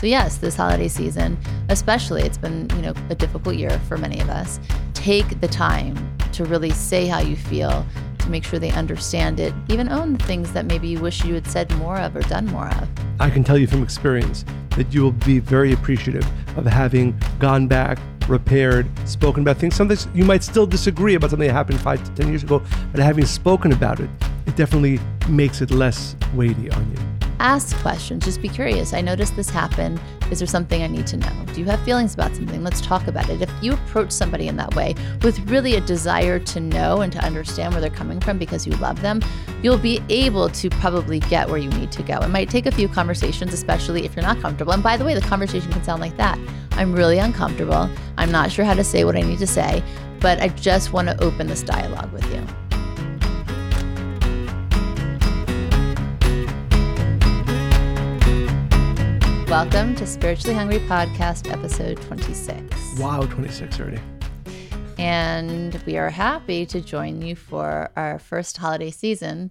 So yes, this holiday season, especially, it's been you know a difficult year for many of us. Take the time to really say how you feel, to make sure they understand it, even own the things that maybe you wish you had said more of or done more of. I can tell you from experience that you will be very appreciative of having gone back, repaired, spoken about things. Sometimes you might still disagree about something that happened five to 10 years ago, but having spoken about it, it definitely makes it less weighty on you. Ask questions, just be curious. I noticed this happen. Is there something I need to know? Do you have feelings about something? Let's talk about it. If you approach somebody in that way with really a desire to know and to understand where they're coming from because you love them, you'll be able to probably get where you need to go. It might take a few conversations, especially if you're not comfortable. And by the way, the conversation can sound like that I'm really uncomfortable. I'm not sure how to say what I need to say, but I just want to open this dialogue with you. Welcome to Spiritually Hungry Podcast, episode 26. Wow, 26 already. And we are happy to join you for our first holiday season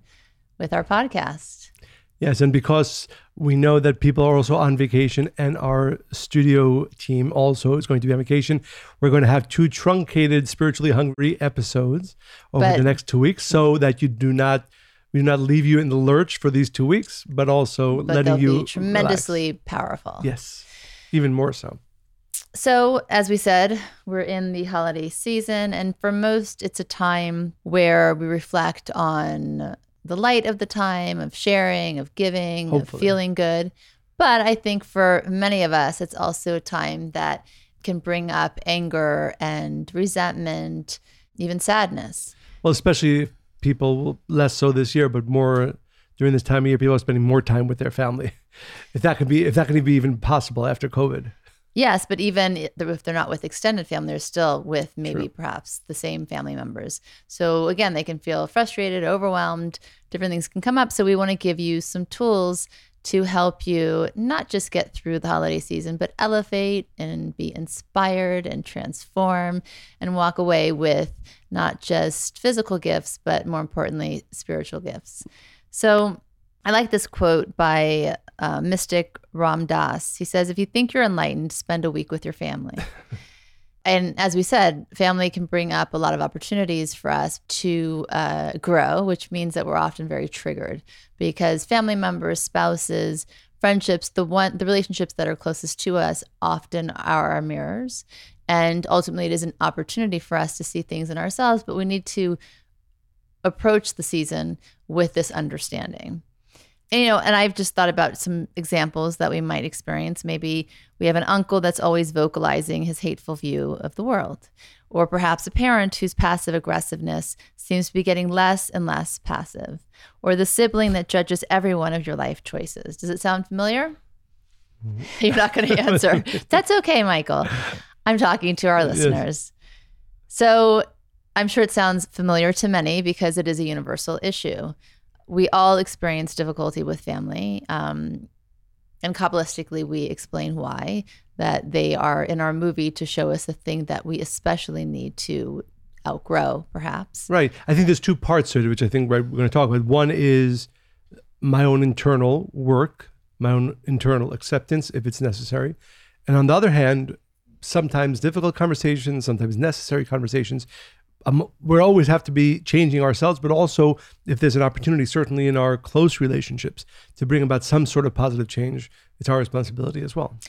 with our podcast. Yes, and because we know that people are also on vacation and our studio team also is going to be on vacation, we're going to have two truncated spiritually hungry episodes over But- the next two weeks so that you do not we do not leave you in the lurch for these two weeks, but also But letting you be relax. tremendously powerful. Yes. Even more so. So, as we said, we're in the holiday season, and for most, it's a time where we reflect on the light of the time, of sharing, of giving, of feeling good. But I think for many of us, it's also a time that can bring up anger and resentment, even sadness. Well, especially people less so this year, but more during this time of year, people are spending more time with their family. If that could be, if that could be even possible after COVID. Yes, but even if they're not with extended family, they're still with maybe True. perhaps the same family members. So again, they can feel frustrated, overwhelmed, different things can come up. So we want to give you some tools to help you not just get through the holiday season, but elevate and be inspired and transform and walk away with not just physical gifts, but more importantly, spiritual gifts. So I like this quote by uh, mystic Ram Dass. He says, If you think you're enlightened, spend a week with your family. and as we said, family can bring up a lot of opportunities for us to uh, grow, which means that we're often very triggered because family members, spouses, friendships, the one the relationships that are closest to us often are our mirrors. And ultimately it is an opportunity for us to see things in ourselves, but we need to approach the season with this understanding. And, you know, and I've just thought about some examples that we might experience. Maybe we have an uncle that's always vocalizing his hateful view of the world, or perhaps a parent whose passive aggressiveness seems to be getting less and less passive, or the sibling that judges every one of your life choices. Does it sound familiar? You're not going to answer. That's okay, Michael. I'm talking to our Yes. listeners. So I'm sure it sounds familiar to many because it is a universal issue. We all experience difficulty with family. Um, and Kabbalistically, we explain why, that they are in our movie to show us the thing that we especially need to outgrow, perhaps. Right. I think there's two parts to it, which I think we're going to talk about. One is my own internal work, my own internal acceptance, if it's necessary. And on the other hand, sometimes difficult conversations, sometimes necessary conversations. Um, we always have to be changing ourselves, but also if there's an opportunity, certainly in our close relationships, to bring about some sort of positive change, it's our responsibility as well.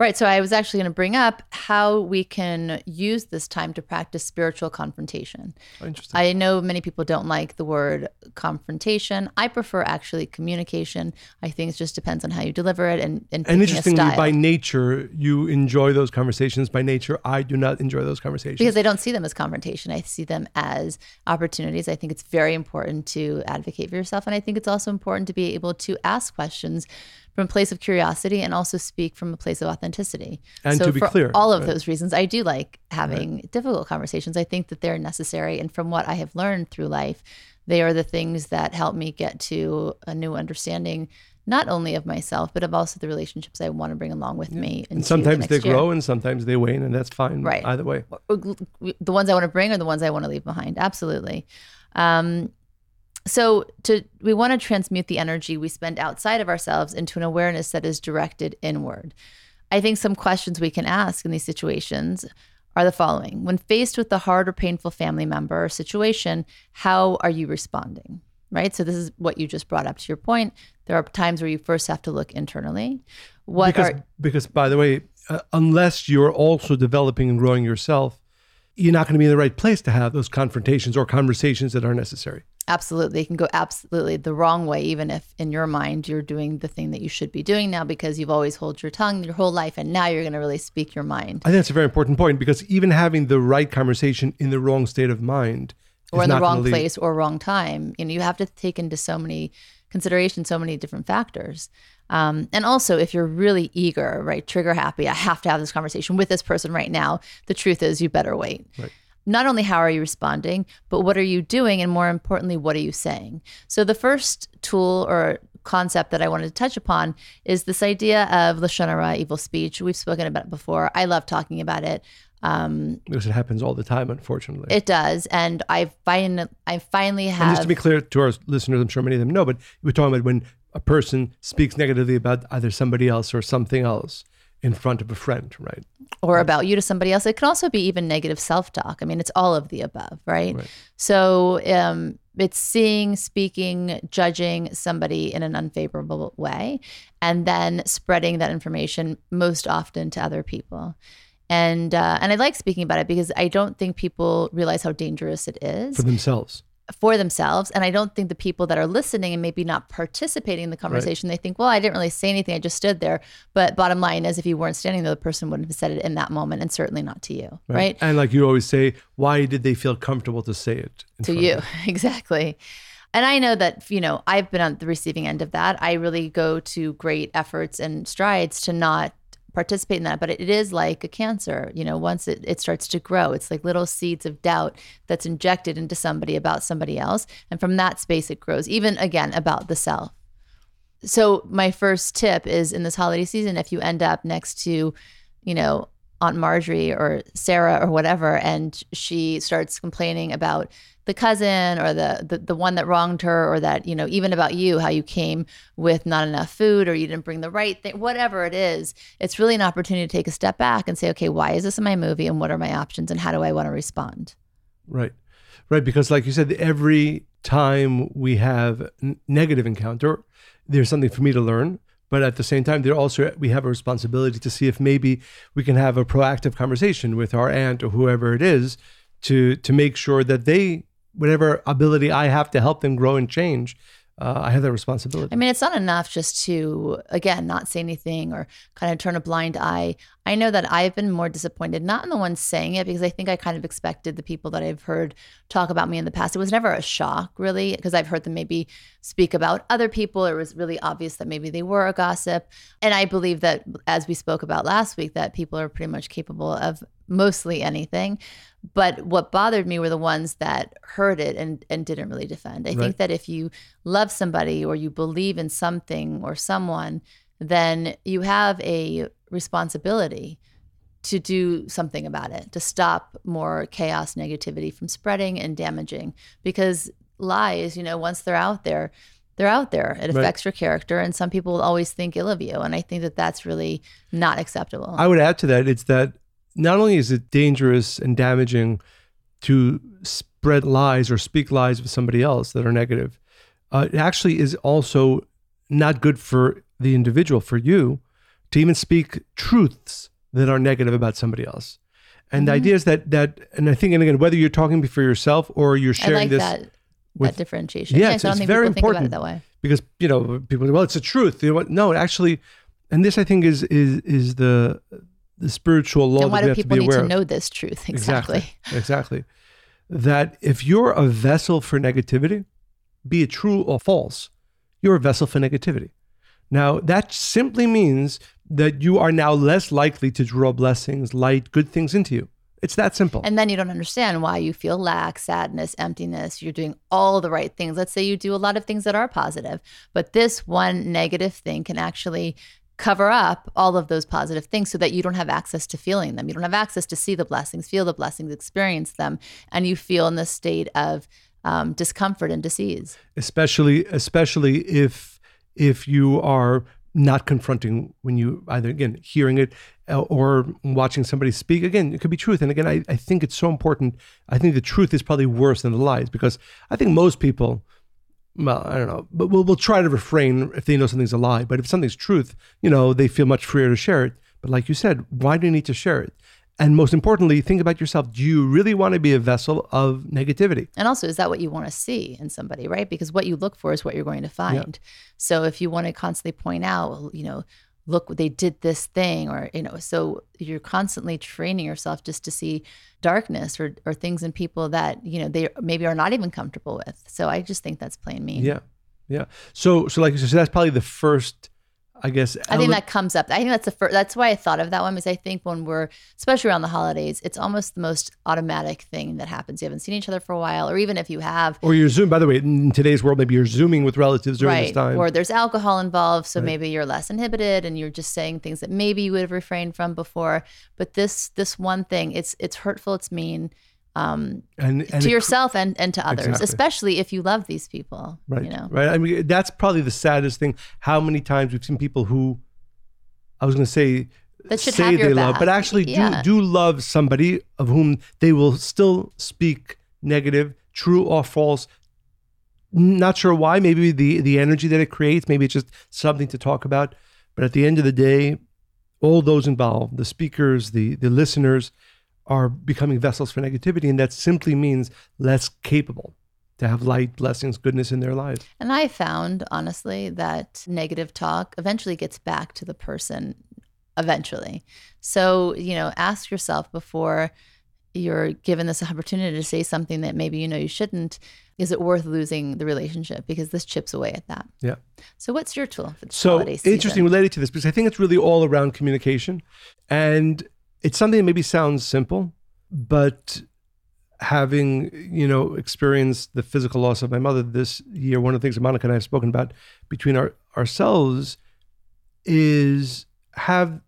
Right. So I was actually going to bring up how we can use this time to practice spiritual confrontation. Oh, interesting. I know many people don't like the word confrontation. I prefer actually communication. I think it just depends on how you deliver it and and, and interestingly, by nature, you enjoy those conversations. By nature, I do not enjoy those conversations. because I don't see them as confrontation. I see them as opportunities. I think it's very important to advocate for yourself. And I think it's also important to be able to ask questions from a place of curiosity and also speak from a place of authenticity. And so to be for clear, all of right. those reasons, I do like having difficult conversations. I think that they're necessary. And from what I have learned through life, they are the things that help me get to a new understanding, not only of myself, but of also the relationships I want to bring along with me. and sometimes the they next year. grow and sometimes they wane, and that's fine. Right. Either way. the ones I want to bring or the ones I want to leave behind. Absolutely. Um, so to we want to transmute the energy we spend outside of ourselves into an awareness that is directed inward. I think some questions we can ask in these situations are the following. When faced with the hard or painful family member or situation, how are you responding? Right? So this is what you just brought up to your point. There are times where you first have to look internally. What because, are because by the way, uh, unless you're also developing and growing yourself, you're not going to be in the right place to have those confrontations or conversations that are necessary. Absolutely. It can go absolutely the wrong way, even if in your mind you're doing the thing that you should be doing now because you've always held your tongue your whole life and now you're going to really speak your mind. I think that's a very important point because even having the right conversation in the wrong state of mind or in the wrong place or wrong time. You know, you have to take into so many consideration so many different factors. Um, and also, if you're really eager, right, trigger happy, I have to have this conversation with this person right now. The truth is, you better wait. Right. Not only how are you responding, but what are you doing, and more importantly, what are you saying? So the first tool or concept that I wanted to touch upon is this idea of lashon hara, evil speech. We've spoken about it before. I love talking about it. Um, because it happens all the time, unfortunately. it does, and I find I finally and have just to be clear to our listeners, I'm sure many of them know, but we're talking about when a person speaks negatively about either somebody else or something else in front of a friend, right? or about you to somebody else. It can also be even negative self talk. I mean, it's all of the above, right? Right. So um, it's seeing, speaking, judging somebody in an unfavorable way, and then spreading that information most often to other people. And uh, and I like speaking about it because I don't think people realize how dangerous it is For themselves. For themselves. And I don't think the people that are listening and maybe not participating in the conversation, they think, well, I didn't really say anything. I just stood there. But bottom line is, if you weren't standing there, the person wouldn't have said it in that moment and certainly not to you. Right. And like you always say, why did they feel comfortable to say it? To you. exactly. And I know that, you know, I've been on the receiving end of that. I really go to great efforts and strides to not participate in that but it is like a cancer you know once it, it starts to grow it's like little seeds of doubt that's injected into somebody about somebody else and from that space it grows even again about the self so my first tip is in this holiday season if you end up next to you know aunt marjorie or sarah or whatever and she starts complaining about the cousin or the, the the one that wronged her or that you know even about you how you came with not enough food or you didn't bring the right thing whatever it is it's really an opportunity to take a step back and say okay why is this in my movie and what are my options and how do i want to respond Right. Right. Because, like you said, every time we have negative encounter, there's something for me to learn. But at the same time, there also we have a responsibility to see if maybe we can have a proactive conversation with our aunt or whoever it is to to make sure that they, whatever ability I have to help them grow and change, uh, I have that responsibility. I mean, it's not enough just to, again, not say anything or kind of turn a blind eye. I know that I've been more disappointed, not in the ones saying it, because I think I kind of expected the people that I've heard talk about me in the past. It was never a shock, really, because I've heard them maybe speak about other people. It was really obvious that maybe they were a gossip. And I believe that, as we spoke about last week, that people are pretty much capable of mostly anything. But what bothered me were the ones that heard it and, and didn't really defend. I Right. think that if you love somebody or you believe in something or someone, then you have a responsibility to do something about it, to stop more chaos, negativity from spreading and damaging. Because lies, you know, once they're out there, they're out there. It Right. affects your character, and some people will always think ill of you. And I think that that's really not acceptable. I would add to that it's that not only is it dangerous and damaging to spread lies or speak lies with somebody else that are negative, uh, it actually is also not good for the individual, for you, to even speak truths that are negative about somebody else. And the Mhm. idea is that that, and I think, and again, whether you're talking for yourself or you're I sharing like this, that with- that differentiation. Yeah, yes, it's- I don't it's very people think about important. it that way. because you know people say, well it's the truth you know what no actually and this i think is is is the the spiritual law And why that we do have to people be need to of know this truth? Exactly. exactly exactly that if you're a vessel for negativity be it true or false you're a vessel for negativity now that simply means that you are now less likely to draw blessings light good things into you it's that simple And then you don't understand why you feel lack, sadness, emptiness. You're doing all the right things. Let's say you do a lot of things that are positive, but this one negative thing can actually cover up all of those positive things so that you don't have access to feeling them. You don't have access to see the blessings, feel the blessings, experience them. And you feel in this state of um, discomfort and disease. especially especially if if you are not confronting when you either again hearing it uh, or watching somebody speak again it could be truth and again I, I think it's so important i think the truth is probably worse than the lies because i think most people well i don't know. But we'll, we'll try to refrain if they know something's a lie. But if something's truth you know they feel much freer to share it. But like you said why do you need to share it? And most importantly think about yourself. Do you really want to be a vessel of negativity? And also, is that what you want to see in somebody, right? Because what you look for is what you're going to find. So if you want to constantly point out, you know, look, they did this thing, or, you know, so you're constantly training yourself just to see darkness or, or things in people that, you know, they maybe are not even comfortable with. So I just think that's plain mean. Yeah, yeah. So, so like you said, so that's probably the first, I guess. I think that comes up. I think that's the first. That's why I thought of that one because I think when we're, especially around the holidays, it's almost the most automatic thing that happens. You haven't seen each other for a while, or even if you have, or you're zoom. By the way, in today's world, maybe you're zooming with relatives during this time. Or there's alcohol involved, so maybe you're less inhibited, and you're just saying things that maybe you would have refrained from before. But this this one thing, it's it's hurtful, it's mean um, and, and to it- yourself and and to others, Exactly. especially if you love these people. right, You know, right. I mean, that's probably the saddest thing. How many times we've seen people who, I was going to say, That should say they love, but actually Yeah. do do love somebody of whom they will still speak negative, true or false. Not sure why. Maybe the the energy that it creates. Maybe it's just something to talk about. But at the end of the day, all those involved, the speakers, the the listeners, are becoming vessels for negativity, and that simply means less capable to have light, blessings, goodness in their lives. And I found, honestly, that negative talk eventually gets back to the person eventually. So, you know, ask yourself before you're given this opportunity to say something that maybe you know you shouldn't, is it worth losing the relationship? Because this chips away at that. Yeah. So, what's your tool for the So holiday season? interesting related to this because I think it's really all around communication, and it's something that maybe sounds simple, but having you know experienced the physical loss of my mother this year, one of the things that Monica and I have spoken about between our ourselves is have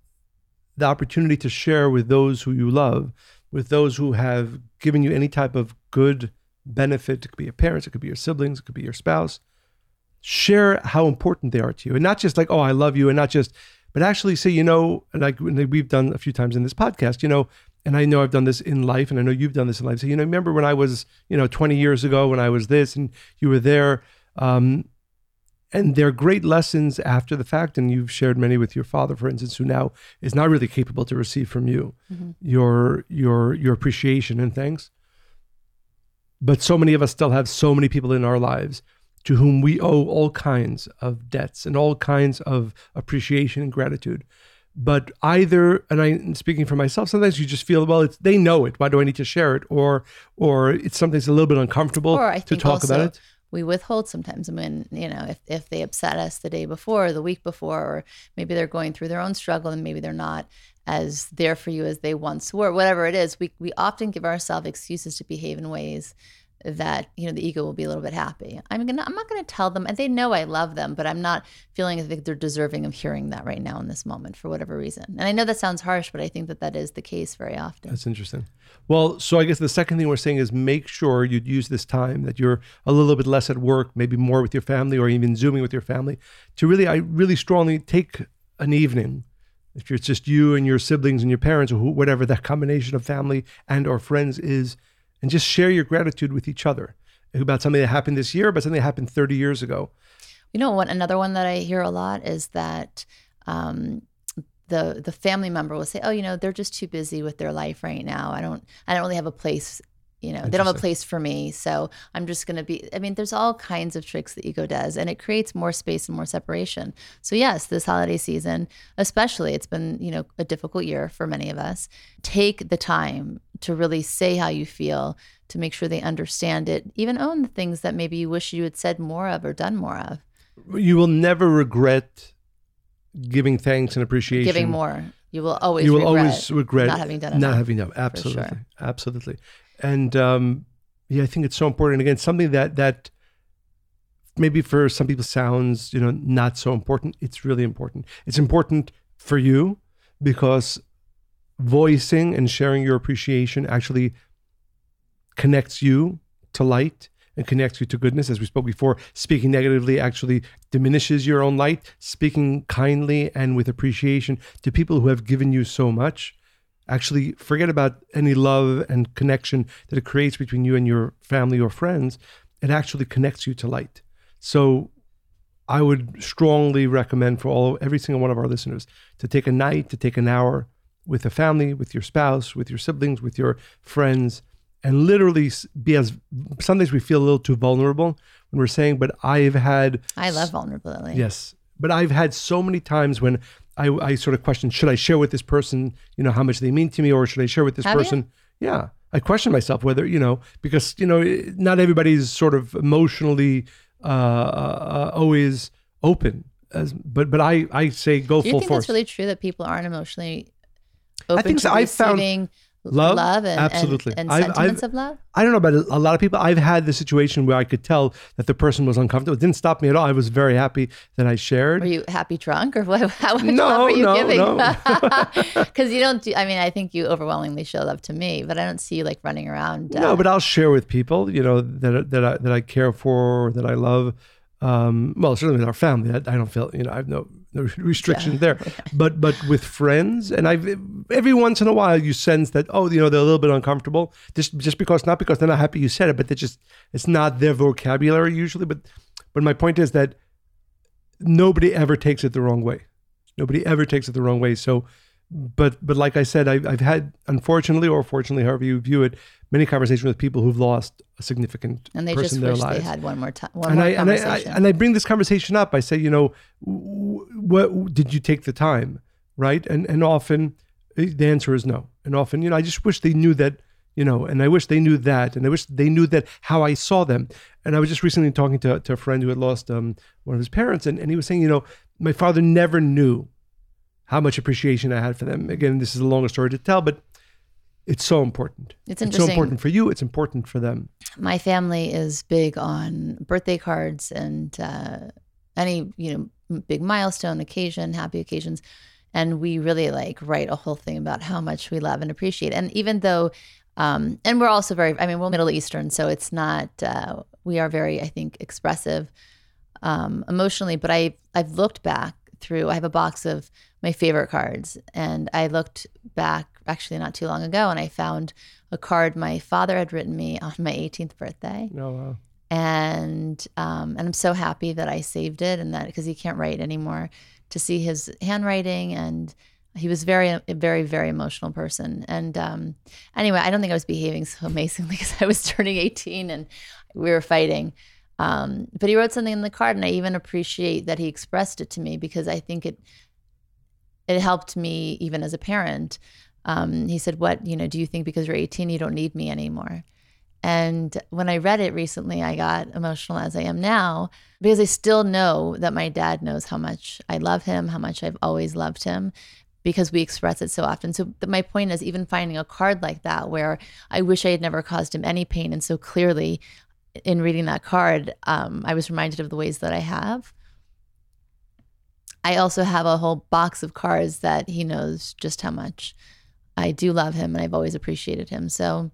the opportunity to share with those who you love, with those who have given you any type of good benefit. It could be your parents, it could be your siblings, it could be your spouse. Share how important they are to you, and not just like, "Oh, I love you," and not just, but actually say, you know, and like and we've done a few times in this podcast, you know, and I know I've done this in life, and I know you've done this in life. So, you know, remember when I was, you know, 20 years ago when I was this, and you were there. Um, and they're great lessons after the fact and you've shared many with your father for instance who now is not really capable to receive from you your your your appreciation and thanks but so many of us still have so many people in our lives to whom we owe all kinds of debts and all kinds of appreciation and gratitude. But either and i'm speaking for myself sometimes you just feel well it's they know it. Why do i need to share it? Or or it's something that's a little bit uncomfortable or I to talk about it. we withhold sometimes when you know if, if they upset us the day before or the week before or maybe they're going through their own struggle and maybe they're not as there for you as they once were. Whatever it is we, we often give ourselves excuses to behave in ways that you know the ego will be a little bit happy i'm gonna i'm not gonna tell them and they know i love them but i'm not feeling if they're deserving of hearing that right now in this moment for whatever reason and i know that sounds harsh but i think that that is the case very often That's interesting. Well, so I guess the second thing we're saying is make sure you use this time that you're a little bit less at work, maybe more with your family, or even zooming with your family, to really, I really strongly take an evening. If it's just you and your siblings and your parents, or whatever that combination of family and or friends is, and just share your gratitude with each other about something that happened this year, about something that happened 30 years ago. You know, what? another one that I hear a lot is that um, the the family member will say, "Oh, you know, they're just too busy with their life right now. I don't, I don't really have a place. You know, they don't have a place for me. So I'm just going to be. I mean, there's all kinds of tricks the ego does, and it creates more space and more separation. So yes, this holiday season, especially, it's been you know a difficult year for many of us. Take the time to really say how you feel to make sure they understand it. Even own the things that maybe you wish you had said more of or done more of. You will never regret giving thanks and appreciation. giving more. You will always you will regret always regret not having done it. not having done absolutely sure. absolutely and um yeah i think it's so important again something that that maybe for some people sounds you know not so important it's really important it's important for you because voicing and sharing your appreciation actually connects you to light and connects you to goodness. As we spoke before, speaking negatively actually diminishes your own light. Speaking kindly and with appreciation to people who have given you so much. Actually, forget about any love and connection that it creates between you and your family or friends. It actually connects you to light. So, I would strongly recommend for all every single one of our listeners to take a night, to take an hour with a family, with your spouse, with your siblings, with your friends, and literally be as some days we feel a little too vulnerable when we're saying, but I've had I love vulnerability. Yes. But I've had so many times when I, I sort of question, should I share with this person, you know, how much they mean to me, or should I share with this Have you? person? Yeah. I question myself whether, you know, because, you know, not everybody's sort of emotionally uh, uh, always open. As, but but I, I say go Do you full think force. that's really true that people aren't emotionally open I think to so. I've found receiving love, love and, and- absolutely. and, I've- sentiments I've- of love? I don't know about a lot of people. I've had the situation where I could tell that the person was uncomfortable. It didn't stop me at all. I was very happy that I shared. Were you happy drunk or what, how much No, love were you no, giving? no. Because you don't do, I mean, I think you overwhelmingly show love to me, but I don't see you like running around. uh, No, but I'll share with people, you know, that that I, that I care for, that I love. Um, well, certainly with our family, I, I don't feel, you know, I have no no restrictions there. But but with friends, and I've every once in a while you sense that oh, you know, they're a little bit uncomfortable, just just because not because they're not happy you said it, but they just it's not their vocabulary usually. But but my point is that nobody ever takes it the wrong way. Nobody ever takes it the wrong way. So, but but like I said, I've, I've had unfortunately or fortunately, however you view it, many conversations with people who've lost a significant and they person just in their wish lives. they had one more time, one and more I, and I, and I bring this conversation up. I say, you know, w- what did you take the time, right? And and often eh, the answer is no. And often, you know, I just wish they knew that, you know, and I wish they knew that, and I wish they knew that how I saw them. And I was just recently talking to, to a friend who had lost um, one of his parents, and, and he was saying, you know, my father never knew how much appreciation I had for them. Again, this is a longer story to tell, but it's so important. it's It's so important for you. It's important for them. my family is big on birthday cards and uh, any you know big milestone occasion happy occasions and we really like write a whole thing about how much we love and appreciate and even though um, and we're also very i mean we're middle eastern so it's not uh, we are very i think expressive um, emotionally but i i've looked back through i have a box of my favorite cards. And i looked back actually not too long ago and i found a card my father had written me on my 18th birthday. Oh, wow. and um, and I'm so happy that I saved it and that because he can't write anymore to see his handwriting. And he was very a very very emotional person. And um, anyway I don't think I was behaving so amazingly because I was turning 18 and we were fighting. Um, but he wrote something in the card and I even appreciate that he expressed it to me because I think it it helped me even as a parent um, he said what you know do you think because you're 18 you don't need me anymore and when I read it recently, I got emotional as I am now because I still know that my dad knows how much I love him, how much I've always loved him because we express it so often. So my point is even finding a card like that where I wish I had never caused him any pain and so clearly in reading that card, um, I was reminded of the ways that I have. I also have a whole box of cards that he knows just how much I do love him and I've always appreciated him. So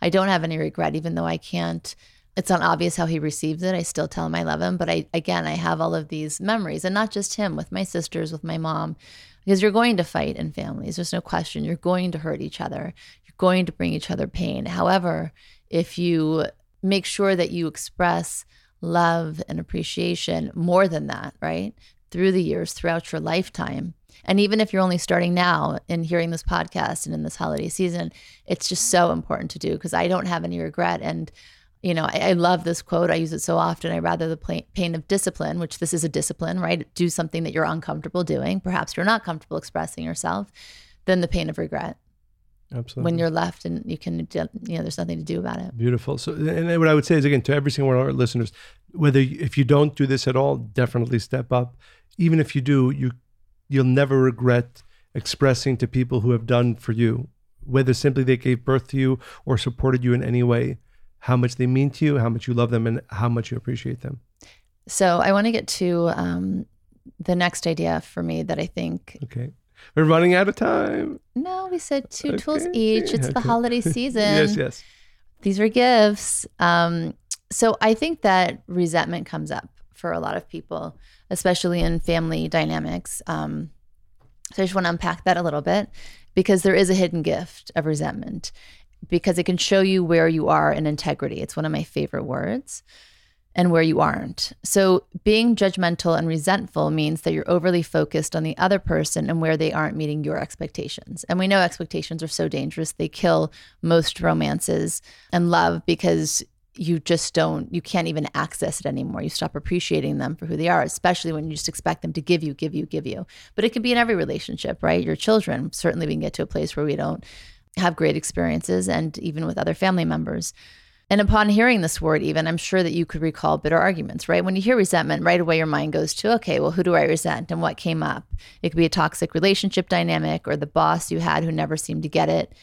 I don't have any regret, even though I can't. It's not obvious how he receives it. I still tell him I love him, but I again I have all of these memories, and not just him, with my sisters, with my mom, because you're going to fight in families. There's no question. You're going to hurt each other. You're going to bring each other pain. However, if you make sure that you express love and appreciation more than that, right, through the years, throughout your lifetime, and even if you're only starting now in hearing this podcast and in this holiday season, it's just so important to do because I don't have any regret. And, you know, I, I love this quote. I use it so often. I rather the pain of discipline, which this is a discipline, right? Do something that you're uncomfortable doing. Perhaps you're not comfortable expressing yourself, than the pain of regret Absolutely. when you're left and you can, you know, there's nothing to do about it. Beautiful. So, and what I would say is again to every single one of our listeners, whether if you don't do this at all, definitely step up. Even if you do, you you'll never regret expressing to people who have done for you, whether simply they gave birth to you or supported you in any way, how much they mean to you, how much you love them, and how much you appreciate them. So I want to get to um, the next idea for me that I think Okay. We're running out of time. no, we said two tools each. It's the holiday season. yes, yes. these are gifts. Um, So I think that resentment comes up for a lot of people, especially in family dynamics. Um, so I just want to unpack that a little bit because there is a hidden gift of resentment because it can show you where you are in integrity. It's one of my favorite words and where you aren't. So, being judgmental and resentful means that you're overly focused on the other person and where they aren't meeting your expectations. And we know expectations are so dangerous, they kill most romances and love because you just don't, you can't even access it anymore. You stop appreciating them for who they are, especially when you just expect them to give you, give you, give you. But it can be in every relationship, right? Your children, certainly we can get to a place where we don't have great experiences and even with other family members. And upon hearing this word, even, I'm sure that you could recall bitter arguments, right? When you hear resentment, right away your mind goes to, okay, well, who do I resent and what came up? It could be a toxic relationship dynamic or the boss you had who never seemed to get it.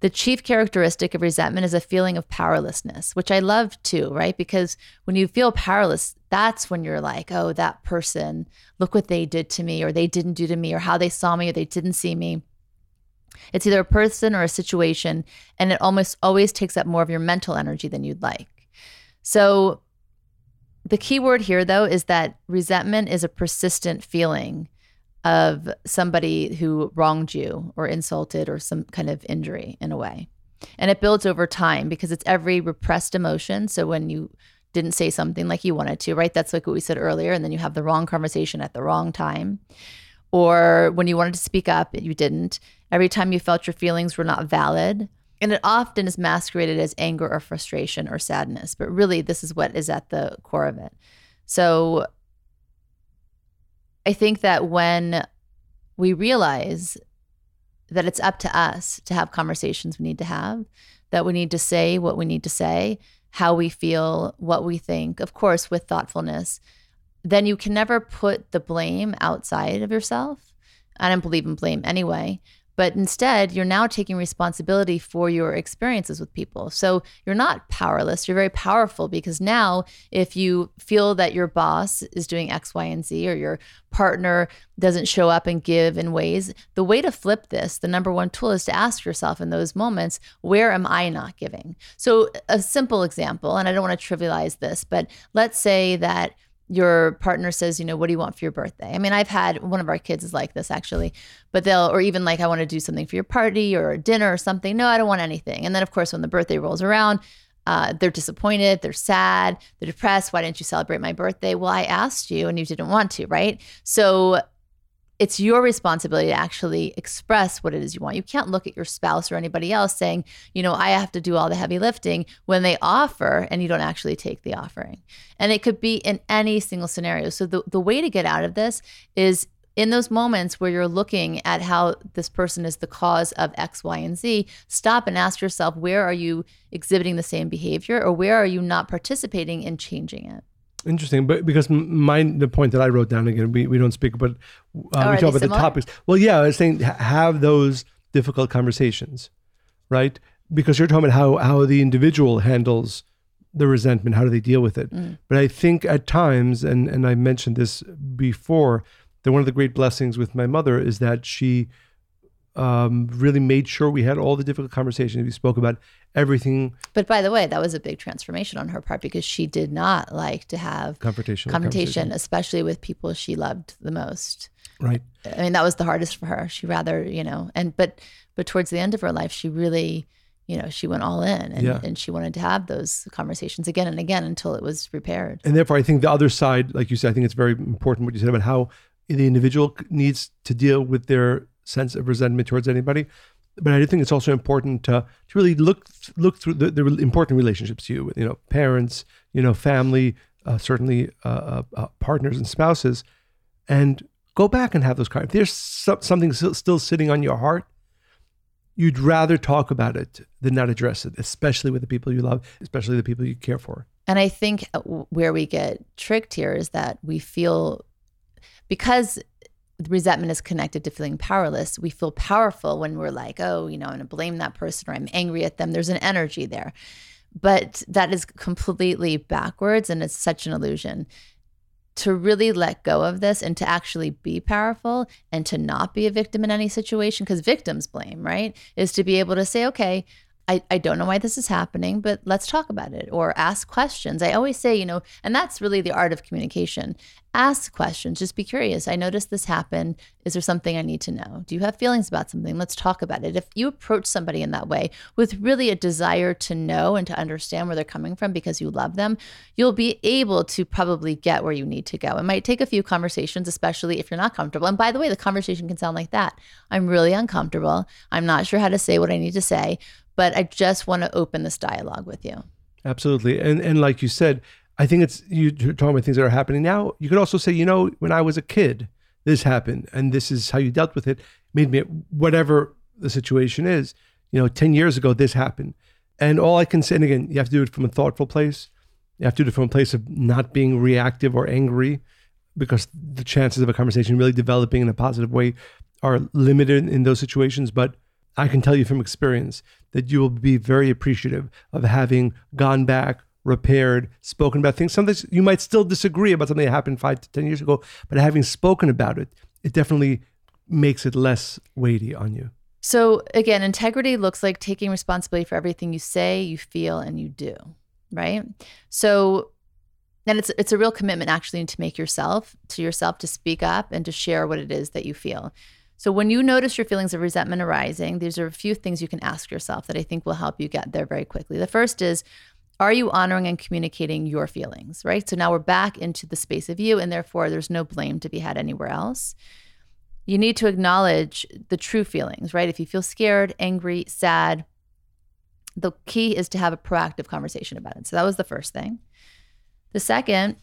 The chief characteristic of resentment is a feeling of powerlessness, which I love too, right? Because when you feel powerless, that's when you're like, oh, that person, look what they did to me, or they didn't do to me, or how they saw me, or they didn't see me. It's either a person or a situation, and it almost always takes up more of your mental energy than you'd like. So, the key word here, though, is that resentment is a persistent feeling of somebody who wronged you or insulted or some kind of injury in a way. And it builds over time because it's every repressed emotion. So, when you didn't say something like you wanted to, right? That's like what we said earlier. And then you have the wrong conversation at the wrong time. Or when you wanted to speak up, you didn't every time you felt your feelings were not valid. And it often is masqueraded as anger or frustration or sadness, but really, this is what is at the core of it. So I think that when we realize that it's up to us to have conversations we need to have, that we need to say what we need to say, how we feel, what we think, of course, with thoughtfulness, then you can never put the blame outside of yourself. I don't believe in blame anyway, but instead you're now taking responsibility for your experiences with people. So you're not powerless you're very powerful because now if you feel that your boss is doing x y and z or your partner doesn't show up and give in ways the way to flip this the number one tool is to ask yourself in those moments where am i not giving? So a simple example and i don't want to trivialize this but let's say that your partner says, you know, what do you want for your birthday? I mean, I've had one of our kids is like this actually, but they'll, or even like, I want to do something for your party or dinner or something. No, I don't want anything. And then, of course, when the birthday rolls around, uh, they're disappointed, they're sad, they're depressed. Why didn't you celebrate my birthday? Well, I asked you and you didn't want to, right? So it's your responsibility to actually express what it is you want. You can't look at your spouse or anybody else saying, you know, I have to do all the heavy lifting when they offer and you don't actually take the offering. And it could be in any single scenario. So the, the way to get out of this is in those moments where you're looking at how this person is the cause of X, Y, and Z, stop and ask yourself, where are you exhibiting the same behavior or where are you not participating in changing it? Interesting, but because my the point that I wrote down again, we, we don't speak, but uh, we talk about the topics. Well, yeah, I was saying have those difficult conversations, right? Because you're talking about how how the individual handles the resentment, how do they deal with it? Mm. But I think at times, and and I mentioned this before, that one of the great blessings with my mother is that she um, really made sure we had all the difficult conversations. We spoke about everything. But by the way, that was a big transformation on her part because she did not like to have confrontation, confrontation, especially with people she loved the most. Right. I mean, that was the hardest for her. She rather, you know, and but but towards the end of her life, she really, you know, she went all in and, yeah. and she wanted to have those conversations again and again until it was repaired. And therefore, I think the other side, like you said, I think it's very important what you said about how the individual needs to deal with their sense of resentment towards anybody. But I do think it's also important to, to really look look through the, the important relationships you with you know parents, you know family, uh, certainly uh, uh, uh partners and spouses, and go back and have those If there's something still sitting on your heart, you'd rather talk about it than not address it, especially with the people you love, especially the people you care for. And I think uh, where we get tricked here is that we feel because resentment is connected to feeling powerless. We feel powerful when we're like, oh, you know, I'm going to blame that person or I'm angry at them. There's an energy there. But that is completely backwards and it's such an illusion. To really let go of this and to actually be powerful and to not be a victim in any situation, because victims blame, right? Is to be able to say, okay, I, I don't know why this is happening, but let's talk about it or ask questions. I always say, you know, and that's really the art of communication. Ask questions, just be curious. I noticed this happen. Is there something I need to know? Do you have feelings about something? Let's talk about it. If you approach somebody in that way with really a desire to know and to understand where they're coming from because you love them, you'll be able to probably get where you need to go. It might take a few conversations, especially if you're not comfortable. And by the way, the conversation can sound like that I'm really uncomfortable. I'm not sure how to say what I need to say but I just want to open this dialogue with you. Absolutely. And and like you said, I think it's you're talking about things that are happening now. You could also say, you know, when I was a kid, this happened and this is how you dealt with it. Made me whatever the situation is. You know, 10 years ago this happened. And all I can say, and again, you have to do it from a thoughtful place. You have to do it from a place of not being reactive or angry, because the chances of a conversation really developing in a positive way are limited in those situations. But I can tell you from experience that you will be very appreciative of having gone back, repaired, spoken about things. Sometimes you might still disagree about something that happened five to 10 years ago, but having spoken about it, it definitely makes it less weighty on you. So, again, integrity looks like taking responsibility for everything you say, you feel, and you do, right? So, and it's it's a real commitment actually to make yourself to yourself to speak up and to share what it is that you feel. So when you notice your feelings of resentment arising, these are a few things you can ask yourself that I think will help you get there very quickly. The first is, are you honoring and communicating your feelings, right? So now we're back into the space of you, and therefore there's no blame to be had anywhere else. You need to acknowledge the true feelings, right? If you feel scared, angry, sad, the key is to have a proactive conversation about it. So that was the first thing. The second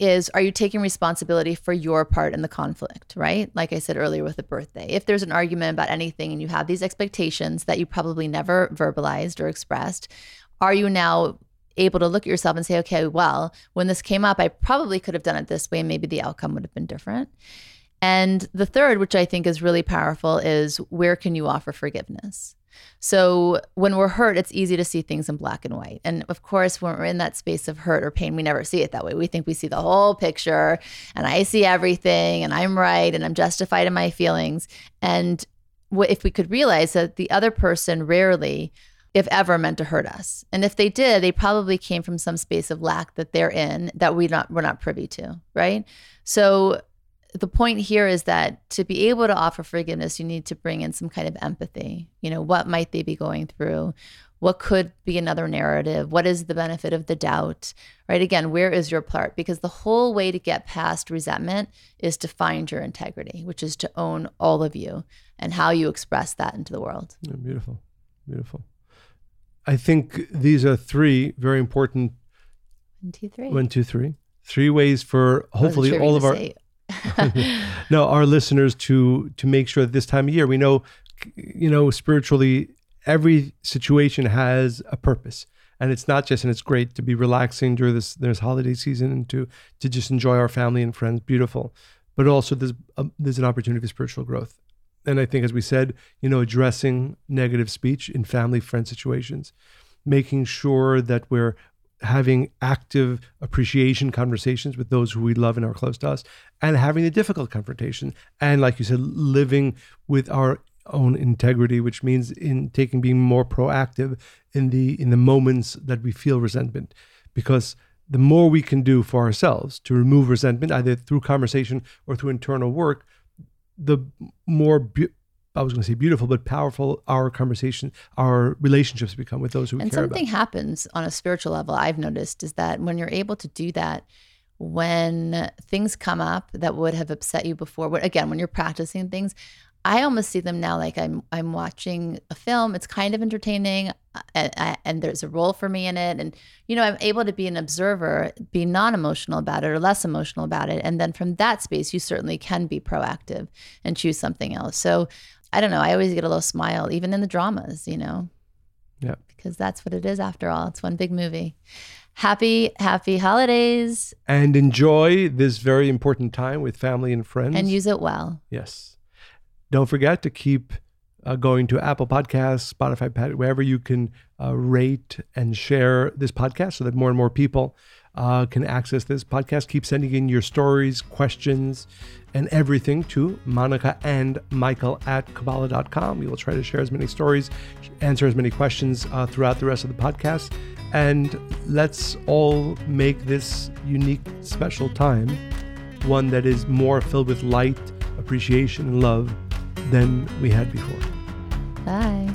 is are you taking responsibility for your part in the conflict, right? Like I said earlier with the birthday. If there's an argument about anything and you have these expectations that you probably never verbalized or expressed, are you now able to look at yourself and say, okay, well, when this came up, I probably could have done it this way. Maybe the outcome would have been different. And the third, which I think is really powerful, is where can you offer forgiveness? So when we're hurt, it's easy to see things in black and white. And of course, when we're in that space of hurt or pain, we never see it that way. We think we see the whole picture and I see everything and I'm right and I'm justified in my feelings. And if we could realize that the other person rarely if ever meant to hurt us. And if they did, they probably came from some space of lack that they're in that we not we're not privy to, right? So the point here is that to be able to offer forgiveness, you need to bring in some kind of empathy. You know, what might they be going through? What could be another narrative? What is the benefit of the doubt? Right? Again, where is your part? Because the whole way to get past resentment is to find your integrity, which is to own all of you and how you express that into the world. Yeah, beautiful. Beautiful. I think these are three very important one, two, three. One, two, three. Three ways for hopefully all of our no, our listeners to to make sure that this time of year we know, you know, spiritually, every situation has a purpose, and it's not just and it's great to be relaxing during this this holiday season and to to just enjoy our family and friends, beautiful, but also there's a, there's an opportunity for spiritual growth, and I think as we said, you know, addressing negative speech in family friend situations, making sure that we're having active appreciation conversations with those who we love and are close to us, and having a difficult confrontation. And like you said, living with our own integrity, which means in taking being more proactive in the in the moments that we feel resentment, because the more we can do for ourselves to remove resentment, either through conversation or through internal work, the more I was going to say beautiful, but powerful our conversation, our relationships become with those who and care something about. happens on a spiritual level. I've noticed is that when you're able to do that, when things come up that would have upset you before, again, when you're practicing things, I almost see them now like I'm I'm watching a film. It's kind of entertaining, and, and, there's a role for me in it, and you know I'm able to be an observer, be non-emotional about it or less emotional about it, and then from that space, you certainly can be proactive and choose something else. So I don't know. I always get a little smile, even in the dramas, you know? Yeah. Because that's what it is after all. It's one big movie. Happy, happy holidays. And enjoy this very important time with family and friends. And use it well. Yes. Don't forget to keep uh, going to Apple Podcasts, Spotify, wherever you can uh, rate and share this podcast so that more and more people uh, can access this podcast. Keep sending in your stories, questions, and everything to Monica and Michael at Kabbalah.com. We will try to share as many stories, answer as many questions uh, throughout the rest of the podcast. And let's all make this unique, special time one that is more filled with light, appreciation, and love than we had before. Bye.